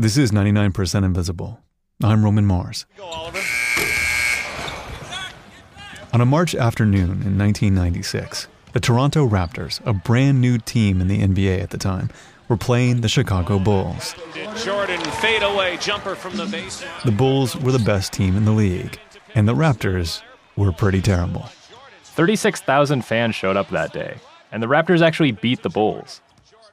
This is 99% Invisible. I'm Roman Mars. On a March afternoon in 1996, the Toronto Raptors, a brand new team in the NBA at the time, were playing the Chicago Bulls. Jordan fadeaway jumper from the base. The Bulls were the best team in the league, and the Raptors were pretty terrible. 36,000 fans showed up that day, and the Raptors actually beat the Bulls.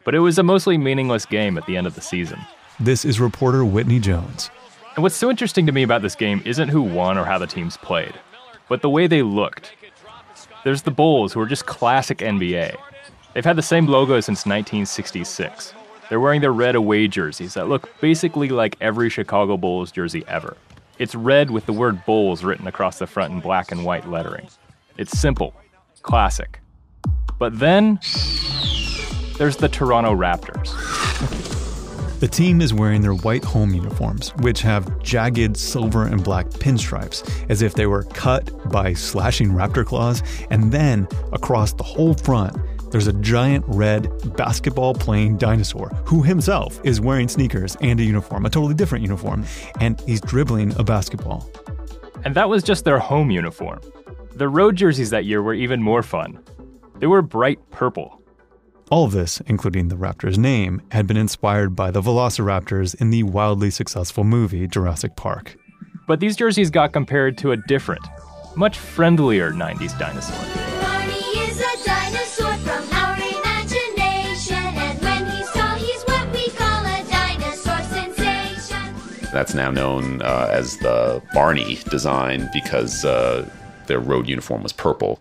But it was a mostly meaningless game at the end of the season. This is reporter Whitney Jones. And what's so interesting to me about this game isn't who won or how the teams played, but the way they looked. There's the Bulls, who are just classic NBA. They've had the same logo since 1966. They're wearing their red away jerseys that look basically like every Chicago Bulls jersey ever. It's red with the word Bulls written across the front in black and white lettering. It's simple, classic. But then there's the Toronto Raptors. The team is wearing their white home uniforms, which have jagged silver and black pinstripes, as if they were cut by slashing raptor claws. And then across the whole front, there's a giant red basketball playing dinosaur who himself is wearing sneakers and a uniform, a totally different uniform, and he's dribbling a basketball. And that was just their home uniform. The road jerseys that year were even more fun. They were bright purple, all of this, including the Raptors' name, had been inspired by the velociraptors in the wildly successful movie Jurassic Park. But these jerseys got compared to a different, much friendlier 90s dinosaur. Barney is a dinosaur from our imagination. And when he's tall, he's what we call a dinosaur. That's now known uh, as the Barney design because uh, their road uniform was purple.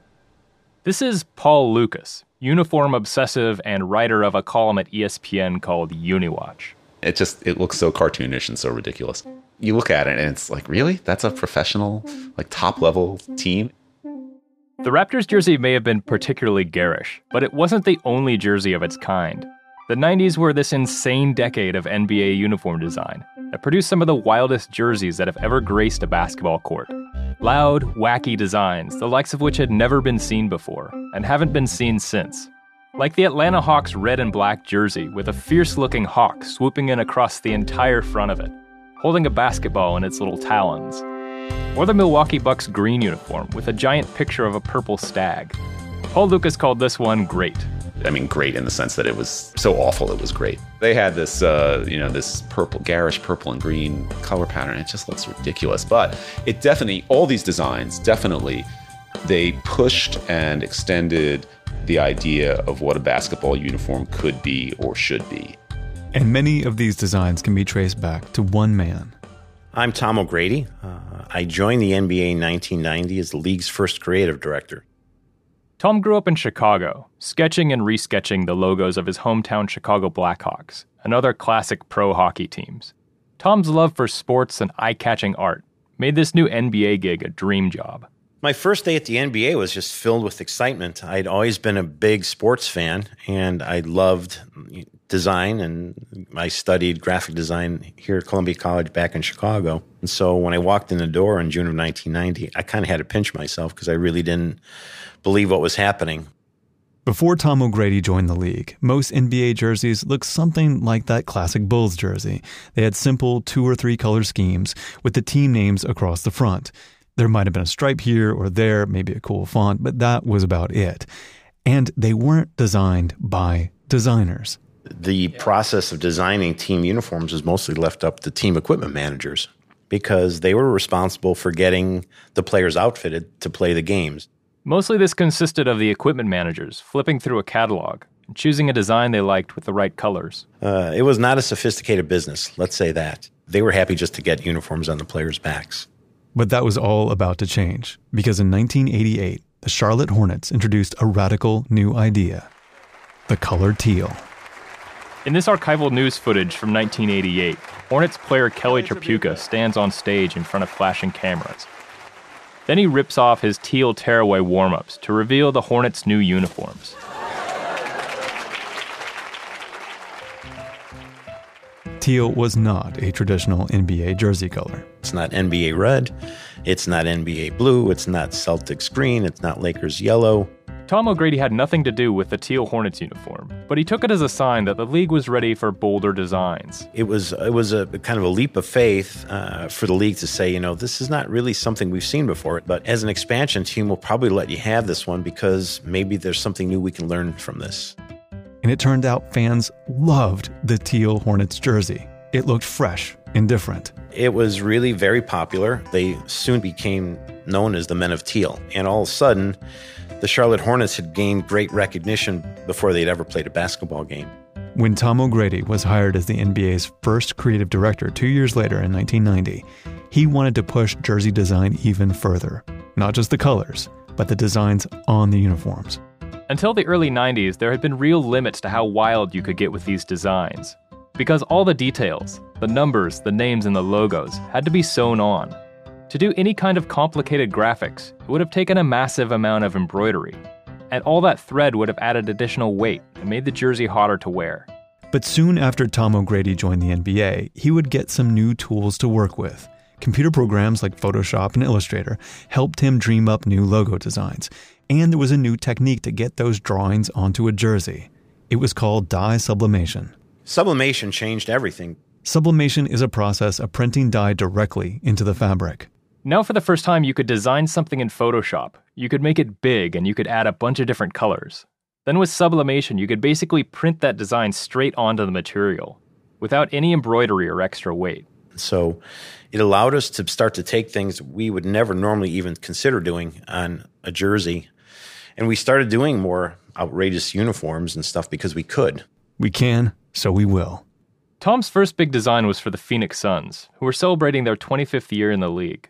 This is Paul Lukas, uniform obsessive and writer of a column at ESPN called Uniwatch. It just it looks so cartoonish and so ridiculous. You look at it and it's like, really? That's a professional, like top level team? The Raptors jersey may have been particularly garish, but it wasn't the only jersey of its kind. The 90s were this insane decade of NBA uniform design that produced some of the wildest jerseys that have ever graced a basketball court. Loud, wacky designs, the likes of which had never been seen before and haven't been seen since. Like the Atlanta Hawks red and black jersey with a fierce looking hawk swooping in across the entire front of it, holding a basketball in its little talons. Or the Milwaukee Bucks green uniform with a giant picture of a purple stag. Paul Lukas called this one great. I mean, great in the sense that it was so awful it was great. They had this, uh, you know, this purple, garish purple and green color pattern. It just looks ridiculous. But it definitely, all these designs, definitely, they pushed and extended the idea of what a basketball uniform could be or should be. And many of these designs can be traced back to one man. I'm Tom O'Grady. Uh, I joined the NBA in 1990 as the league's first creative director. Tom grew up in Chicago, sketching and resketching the logos of his hometown Chicago Blackhawks and other classic pro hockey teams. Tom's love for sports and eye catching art made this new NBA gig a dream job. My first day at the NBA was just filled with excitement. I'd always been a big sports fan and I loved design and I studied graphic design here at Columbia College back in Chicago. And so when I walked in the door in June of 1990, I kind of had to pinch myself because I really didn't believe what was happening. Before Tom O'Grady joined the league, most NBA jerseys looked something like that classic Bulls jersey. They had simple two or three color schemes with the team names across the front. There might have been a stripe here or there, maybe a cool font, but that was about it. And they weren't designed by designers. The process of designing team uniforms was mostly left up to team equipment managers because they were responsible for getting the players outfitted to play the games. Mostly this consisted of the equipment managers flipping through a catalog and choosing a design they liked with the right colors. Uh, it was not a sophisticated business, let's say that. They were happy just to get uniforms on the players' backs. But that was all about to change because in 1988, the Charlotte Hornets introduced a radical new idea the color teal. In this archival news footage from 1988, Hornets player Kelly Tripucka stands on stage in front of flashing cameras then he rips off his teal tearaway warm ups to reveal the Hornets' new uniforms. Teal was not a traditional NBA jersey color. It's not NBA red, it's not NBA blue, it's not Celtics green, it's not Lakers yellow. Tom O'Grady had nothing to do with the teal Hornets uniform, but he took it as a sign that the league was ready for bolder designs. It was it was a kind of a leap of faith uh, for the league to say, you know, this is not really something we've seen before. But as an expansion team, we'll probably let you have this one because maybe there's something new we can learn from this. And it turned out fans loved the teal Hornets jersey. It looked fresh and different. It was really very popular. They soon became known as the Men of Teal. And all of a sudden, the Charlotte Hornets had gained great recognition before they'd ever played a basketball game. When Tom O'Grady was hired as the NBA's first creative director two years later in 1990, he wanted to push jersey design even further. Not just the colors, but the designs on the uniforms. Until the early 90s, there had been real limits to how wild you could get with these designs. Because all the details, the numbers, the names, and the logos had to be sewn on. To do any kind of complicated graphics, it would have taken a massive amount of embroidery. And all that thread would have added additional weight and made the jersey hotter to wear. But soon after Tom O'Grady joined the NBA, he would get some new tools to work with. Computer programs like Photoshop and Illustrator helped him dream up new logo designs. And there was a new technique to get those drawings onto a jersey. It was called dye sublimation. Sublimation changed everything. Sublimation is a process of printing dye directly into the fabric. Now, for the first time, you could design something in Photoshop. You could make it big and you could add a bunch of different colors. Then, with sublimation, you could basically print that design straight onto the material without any embroidery or extra weight. So it allowed us to start to take things we would never normally even consider doing on a jersey. And we started doing more outrageous uniforms and stuff because we could. We can, so we will. Tom's first big design was for the Phoenix Suns, who were celebrating their 25th year in the league.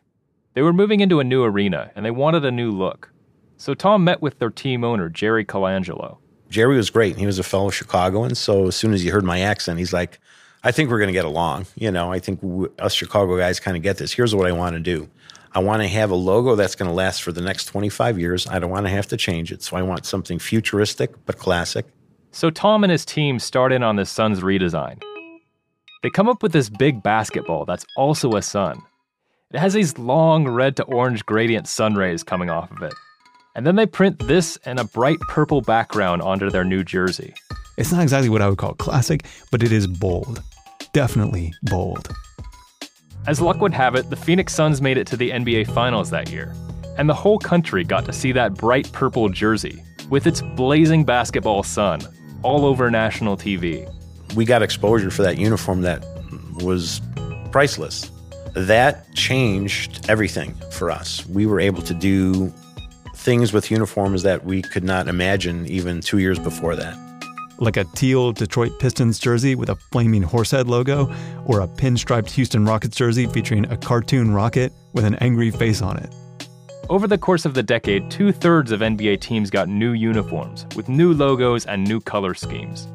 They were moving into a new arena and they wanted a new look. So Tom met with their team owner, Jerry Colangelo. Jerry was great. He was a fellow Chicagoan. So as soon as he heard my accent, he's like, I think we're going to get along. You know, I think w- us Chicago guys kind of get this. Here's what I want to do. I want to have a logo that's going to last for the next 25 years. I don't want to have to change it. So I want something futuristic but classic. So Tom and his team start in on the Suns redesign. They come up with this big basketball that's also a sun. It has these long red to orange gradient sun rays coming off of it. And then they print this and a bright purple background onto their new jersey. It's not exactly what I would call classic, but it is bold. Definitely bold. As luck would have it, the Phoenix Suns made it to the NBA Finals that year, and the whole country got to see that bright purple jersey with its blazing basketball sun all over national TV. We got exposure for that uniform that was priceless. That changed everything for us. We were able to do things with uniforms that we could not imagine even two years before that. Like a teal Detroit Pistons jersey with a flaming horsehead logo, or a pinstriped Houston Rockets jersey featuring a cartoon rocket with an angry face on it. Over the course of the decade, two thirds of NBA teams got new uniforms with new logos and new color schemes.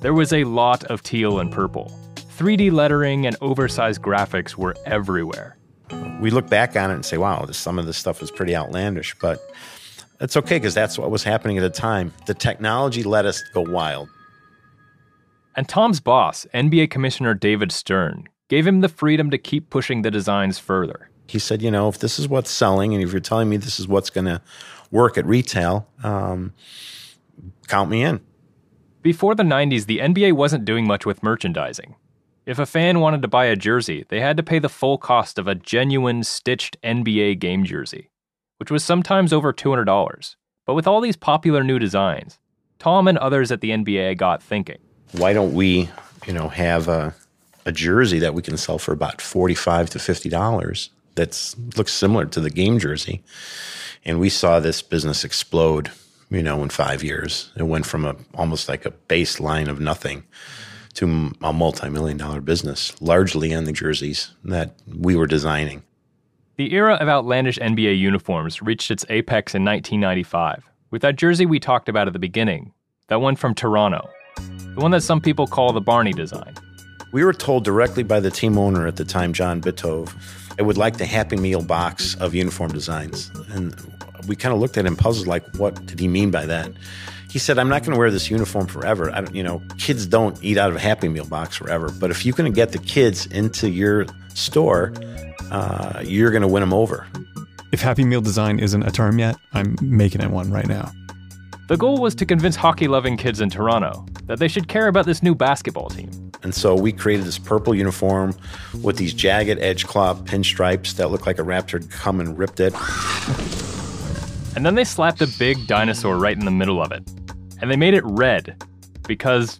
There was a lot of teal and purple. 3D lettering and oversized graphics were everywhere. We look back on it and say, wow, this, some of this stuff was pretty outlandish, but it's okay because that's what was happening at the time. The technology let us go wild. And Tom's boss, NBA Commissioner David Stern, gave him the freedom to keep pushing the designs further. He said, you know, if this is what's selling and if you're telling me this is what's going to work at retail, um, count me in. Before the 90s, the NBA wasn't doing much with merchandising. If a fan wanted to buy a jersey, they had to pay the full cost of a genuine stitched NBA game jersey, which was sometimes over $200. But with all these popular new designs, Tom and others at the NBA got thinking. Why don't we, you know, have a, a jersey that we can sell for about 45 to $50 that looks similar to the game jersey? And we saw this business explode, you know, in five years. It went from a almost like a baseline of nothing to a multi-million dollar business, largely on the jerseys that we were designing. The era of outlandish NBA uniforms reached its apex in 1995 with that jersey we talked about at the beginning, that one from Toronto, the one that some people call the Barney design. We were told directly by the team owner at the time, John Bitove, I would like the Happy Meal box of uniform designs. And we kind of looked at him puzzled, like, what did he mean by that? He said, I'm not going to wear this uniform forever. I don't, you know, kids don't eat out of a Happy Meal box forever. But if you can get the kids into your store, uh, you're going to win them over. If Happy Meal design isn't a term yet, I'm making it one right now. The goal was to convince hockey loving kids in Toronto that they should care about this new basketball team. And so we created this purple uniform with these jagged edge claw pinstripes that looked like a raptor had come and ripped it. And then they slapped a big dinosaur right in the middle of it. And they made it red because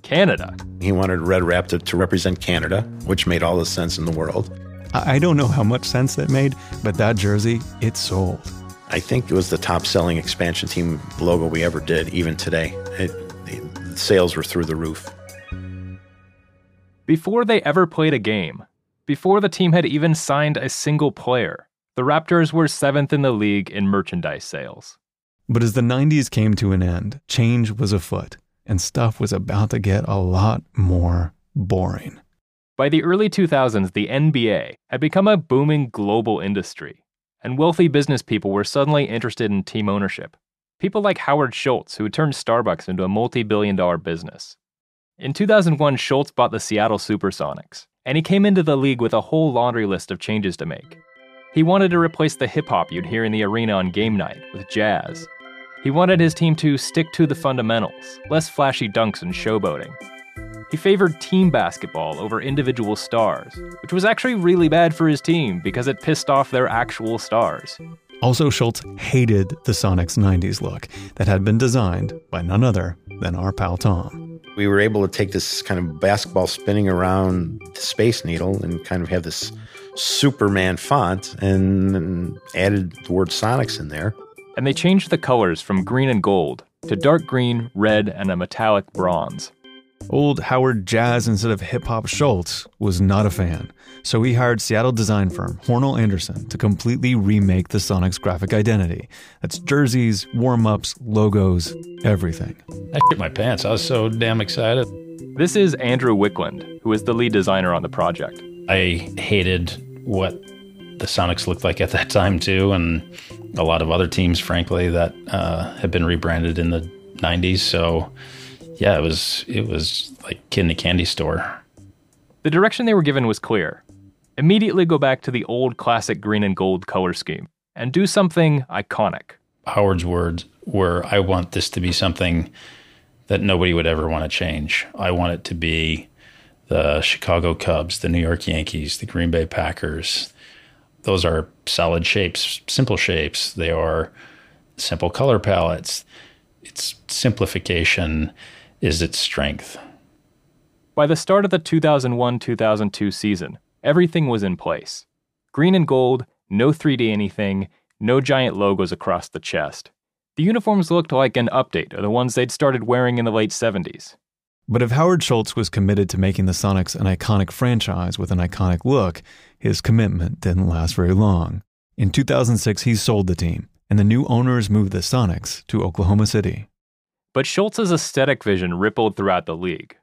Canada. He wanted Red Raptor to represent Canada, which made all the sense in the world. I I don't know how much sense that made, but that jersey, it sold. I think it was the top selling expansion team logo we ever did, even today. It, the sales were through the roof. Before they ever played a game, before the team had even signed a single player, the Raptors were seventh in the league in merchandise sales. But as the 90s came to an end, change was afoot, and stuff was about to get a lot more boring. By the early 2000s, the NBA had become a booming global industry, and wealthy business people were suddenly interested in team ownership. People like Howard Schultz, who turned Starbucks into a multi billion dollar business. In 2001, Schultz bought the Seattle Supersonics, and he came into the league with a whole laundry list of changes to make. He wanted to replace the hip hop you'd hear in the arena on game night with jazz. He wanted his team to stick to the fundamentals, less flashy dunks and showboating. He favored team basketball over individual stars, which was actually really bad for his team because it pissed off their actual stars. Also, Schultz hated the Sonics 90s look that had been designed by none other than our pal Tom. We were able to take this kind of basketball spinning around the Space Needle and kind of have this Superman font and, and added the word Sonics in there. And they changed the colors from green and gold to dark green, red, and a metallic bronze. Old Howard Jazz instead of hip hop Schultz was not a fan, so he hired Seattle design firm Hornall Anderson to completely remake the Sonics graphic identity. That's jerseys, warm ups, logos, everything. I shit my pants. I was so damn excited. This is Andrew Wicklund, who is the lead designer on the project. I hated what the Sonics looked like at that time too, and a lot of other teams, frankly, that uh, had been rebranded in the '90s. So, yeah, it was it was like kid in a candy store. The direction they were given was clear. Immediately go back to the old classic green and gold color scheme and do something iconic. Howard's words were, "I want this to be something that nobody would ever want to change. I want it to be the Chicago Cubs, the New York Yankees, the Green Bay Packers. Those are solid shapes, simple shapes. They are simple color palettes. Its simplification is its strength. By the start of the 2001 2002 season, everything was in place. Green and gold, no 3D anything, no giant logos across the chest. The uniforms looked like an update of the ones they'd started wearing in the late 70s. But if Howard Schultz was committed to making the Sonics an iconic franchise with an iconic look, his commitment didn't last very long. In 2006, he sold the team, and the new owners moved the Sonics to Oklahoma City. But Schultz's aesthetic vision rippled throughout the league.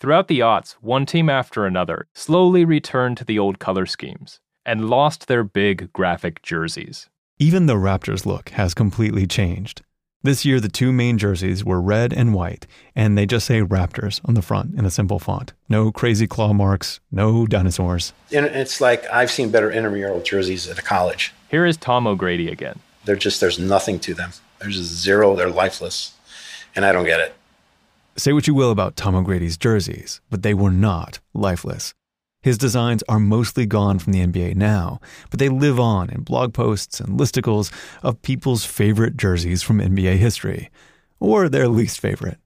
Throughout the aughts, one team after another slowly returned to the old color schemes and lost their big graphic jerseys. Even the Raptors look has completely changed. This year, the two main jerseys were red and white, and they just say Raptors on the front in a simple font. No crazy claw marks, no dinosaurs. And it's like I've seen better intramural jerseys at a college. Here is Tom O'Grady again. They're just, there's nothing to them. There's just zero, they're lifeless. And I don't get it. Say what you will about Tom O'Grady's jerseys, but they were not lifeless. His designs are mostly gone from the NBA now, but they live on in blog posts and listicles of people's favorite jerseys from NBA history, or their least favorite.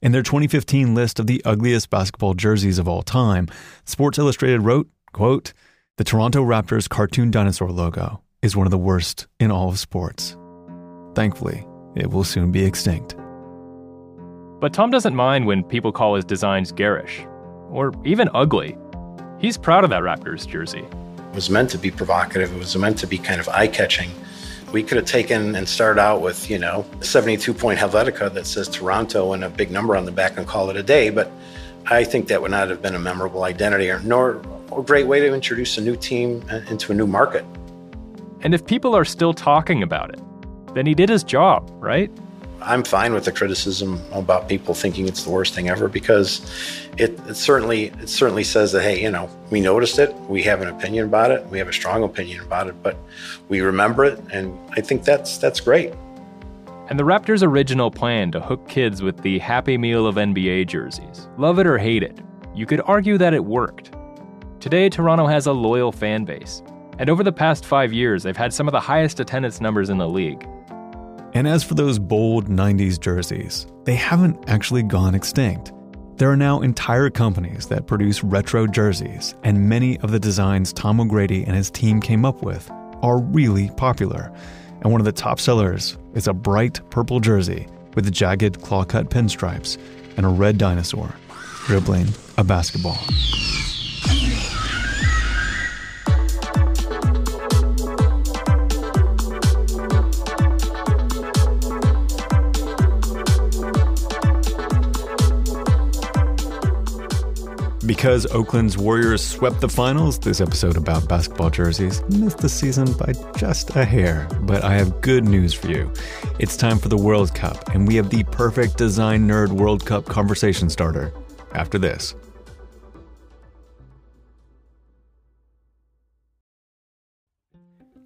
In their 2015 list of the ugliest basketball jerseys of all time, Sports Illustrated wrote, quote, "The Toronto Raptors cartoon dinosaur logo is one of the worst in all of sports. Thankfully, it will soon be extinct." But Tom doesn't mind when people call his designs garish, or even ugly. He's proud of that Raptors jersey. It was meant to be provocative. It was meant to be kind of eye catching. We could have taken and started out with, you know, a 72 point Helvetica that says Toronto and a big number on the back and call it a day. But I think that would not have been a memorable identity or nor a great way to introduce a new team uh, into a new market. And if people are still talking about it, then he did his job, right? I'm fine with the criticism about people thinking it's the worst thing ever because it, it, certainly it certainly says that hey, you know, we noticed it, we have an opinion about it, we have a strong opinion about it, but we remember it, and I think that's that's great. and the Raptors' original plan to hook kids with the Happy Meal of NBA jerseys. Love it or hate it, you could argue that it worked. Today, Toronto has a loyal fan base, and over the past five years, they've had some of the highest attendance numbers in the league. And as for those bold 90s jerseys, they haven't actually gone extinct. There are now entire companies that produce retro jerseys, and many of the designs Tom O'Grady and his team came up with are really popular. And one of the top sellers is a bright purple jersey with jagged claw cut pinstripes and a red dinosaur dribbling a basketball. Because Oakland's Warriors swept the finals, this episode about basketball jerseys missed the season by just a hair. But I have good news for you. It's time for the World Cup, and we have the perfect design nerd World Cup conversation starter after this.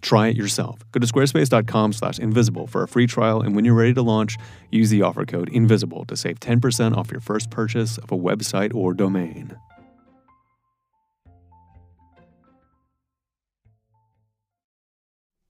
Try it yourself. Go to squarespace.com slash invisible for a free trial, and when you're ready to launch, use the offer code INVISIBLE to save 10% off your first purchase of a website or domain.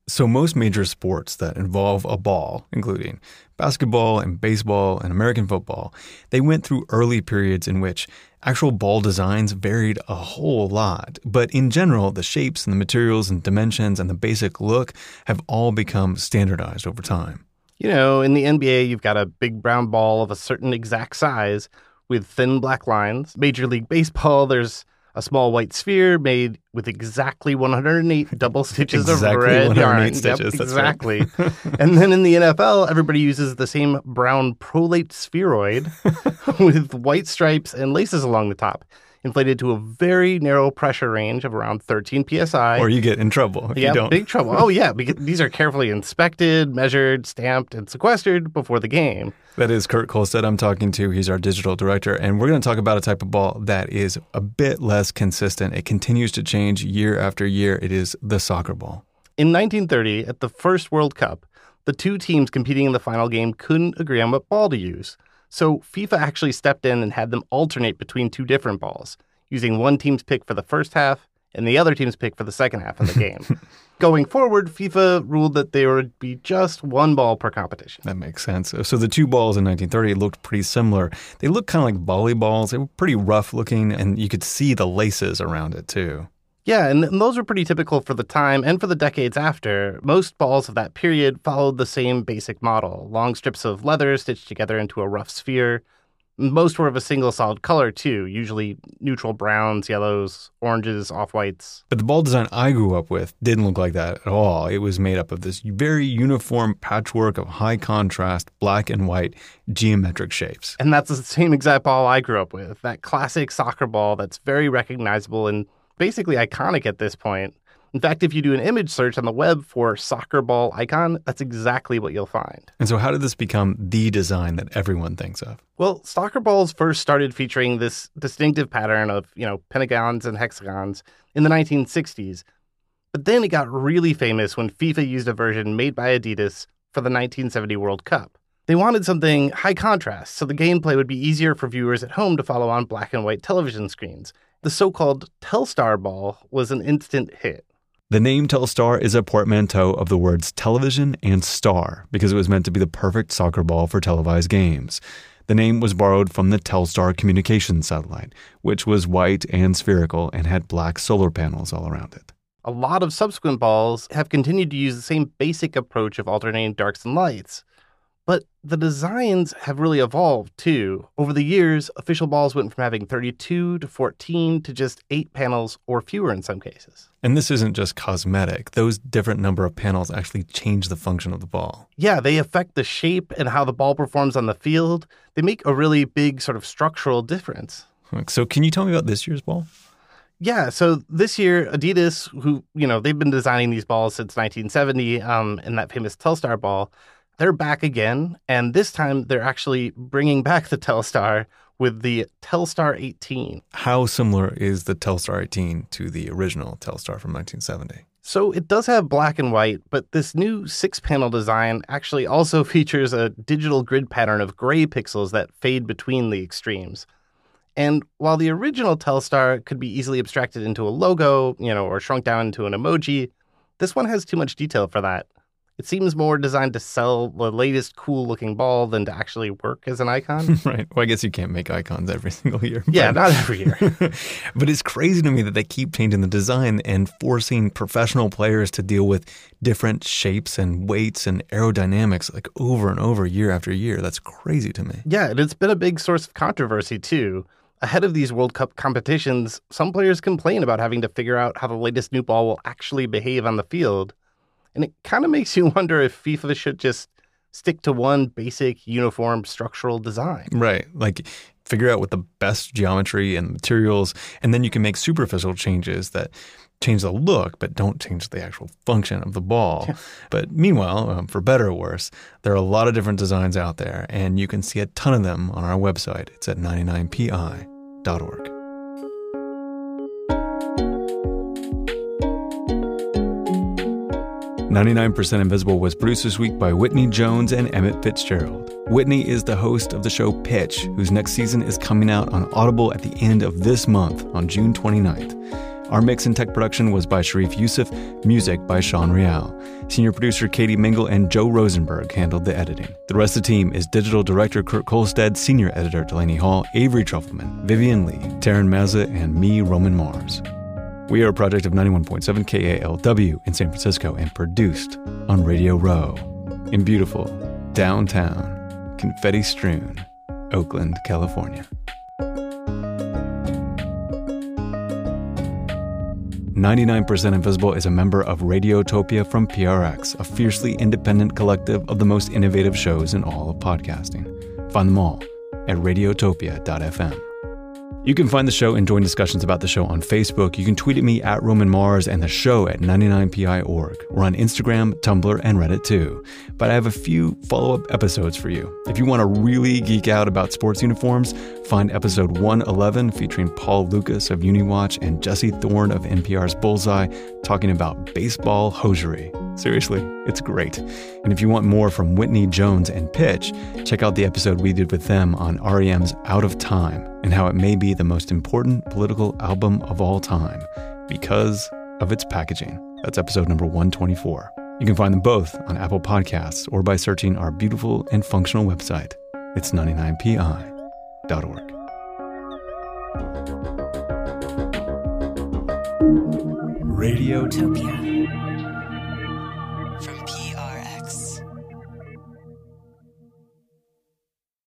So, most major sports that involve a ball, including basketball and baseball and American football, they went through early periods in which actual ball designs varied a whole lot. But in general, the shapes and the materials and dimensions and the basic look have all become standardized over time. You know, in the NBA, you've got a big brown ball of a certain exact size with thin black lines. Major League Baseball, there's a small white sphere made with exactly 108 double stitches Exactly of red 108 yarn. Yep, stitches, right. exactly. and then in the NFL, everybody uses the same brown prolate spheroid with white stripes and laces along the top, inflated to a very narrow pressure range of around 13 psi. Or you get in trouble if yeah, you don't. big trouble. Oh yeah, because these are carefully inspected, measured, stamped, and sequestered before the game. That is Kurt Kolstad I'm talking to. He's our digital director. And we're going to talk about a type of ball that is a bit less consistent. It continues to change year after year. It is the soccer ball. In 1930, at the first World Cup, the two teams competing in the final game couldn't agree on what ball to use. So FIFA actually stepped in and had them alternate between two different balls, using one team's pick for the first half and the other team's pick for the second half of the game. Going forward, FIFA ruled that there would be just one ball per competition. That makes sense. So the two balls in 1930 looked pretty similar. They looked kind of like volleyballs. They were pretty rough looking, and you could see the laces around it too. Yeah, and, and those were pretty typical for the time and for the decades after. Most balls of that period followed the same basic model long strips of leather stitched together into a rough sphere. Most were of a single solid color, too, usually neutral browns, yellows, oranges, off whites. But the ball design I grew up with didn't look like that at all. It was made up of this very uniform patchwork of high contrast, black and white geometric shapes. And that's the same exact ball I grew up with that classic soccer ball that's very recognizable and basically iconic at this point. In fact, if you do an image search on the web for soccer ball icon, that's exactly what you'll find. And so, how did this become the design that everyone thinks of? Well, soccer balls first started featuring this distinctive pattern of, you know, pentagons and hexagons in the 1960s. But then it got really famous when FIFA used a version made by Adidas for the 1970 World Cup. They wanted something high contrast so the gameplay would be easier for viewers at home to follow on black and white television screens. The so called Telstar ball was an instant hit. The name Telstar is a portmanteau of the words television and star because it was meant to be the perfect soccer ball for televised games. The name was borrowed from the Telstar communications satellite, which was white and spherical and had black solar panels all around it. A lot of subsequent balls have continued to use the same basic approach of alternating darks and lights. But the designs have really evolved too. Over the years, official balls went from having 32 to 14 to just 8 panels or fewer in some cases. And this isn't just cosmetic. Those different number of panels actually change the function of the ball. Yeah, they affect the shape and how the ball performs on the field. They make a really big sort of structural difference. So can you tell me about this year's ball? Yeah, so this year, Adidas, who, you know, they've been designing these balls since 1970 um, in that famous Telstar ball, they're back again. And this time they're actually bringing back the Telstar with the Telstar 18. How similar is the Telstar 18 to the original Telstar from 1970? So it does have black and white, but this new six panel design actually also features a digital grid pattern of gray pixels that fade between the extremes. And while the original Telstar could be easily abstracted into a logo, you know, or shrunk down into an emoji, this one has too much detail for that. It seems more designed to sell the latest cool looking ball than to actually work as an icon. right. Well, I guess you can't make icons every single year. yeah, not every year. but it's crazy to me that they keep changing the design and forcing professional players to deal with different shapes and weights and aerodynamics like over and over year after year. That's crazy to me. Yeah, and it's been a big source of controversy too. Ahead of these World Cup competitions, some players complain about having to figure out how the latest new ball will actually behave on the field. And it kind of makes you wonder if FIFA should just stick to one basic uniform structural design. Right. Like figure out what the best geometry and materials, and then you can make superficial changes that change the look, but don't change the actual function of the ball. but meanwhile, um, for better or worse, there are a lot of different designs out there, and you can see a ton of them on our website. It's at 99pi.org. Ninety-nine percent Invisible was produced this week by Whitney Jones and Emmett Fitzgerald. Whitney is the host of the show Pitch, whose next season is coming out on Audible at the end of this month on June 29th. Our mix and tech production was by Sharif Youssef, music by Sean Real. Senior producer Katie Mingle and Joe Rosenberg handled the editing. The rest of the team is digital director Kurt Kolstad, senior editor Delaney Hall, Avery Trufelman, Vivian Lee, Taryn Mazza, and me, Roman Mars. We are a project of 91.7 KALW in San Francisco and produced on Radio Row in beautiful downtown, confetti strewn Oakland, California. 99% Invisible is a member of Radiotopia from PRX, a fiercely independent collective of the most innovative shows in all of podcasting. Find them all at radiotopia.fm. You can find the show and join discussions about the show on Facebook. You can tweet at me at Roman Mars and the show at 99pi.org. We're on Instagram, Tumblr, and Reddit too. But I have a few follow up episodes for you. If you want to really geek out about sports uniforms, find episode 111 featuring Paul Lukas of Uniwatch and Jesse Thorn of NPR's Bullseye talking about baseball hosiery. Seriously, it's great. And if you want more from Whitney Jones and Pitch, check out the episode we did with them on REM's Out of Time and how it may be the most important political album of all time because of its packaging. That's episode number 124. You can find them both on Apple Podcasts or by searching our beautiful and functional website. It's 99pi.org. Radiotopia.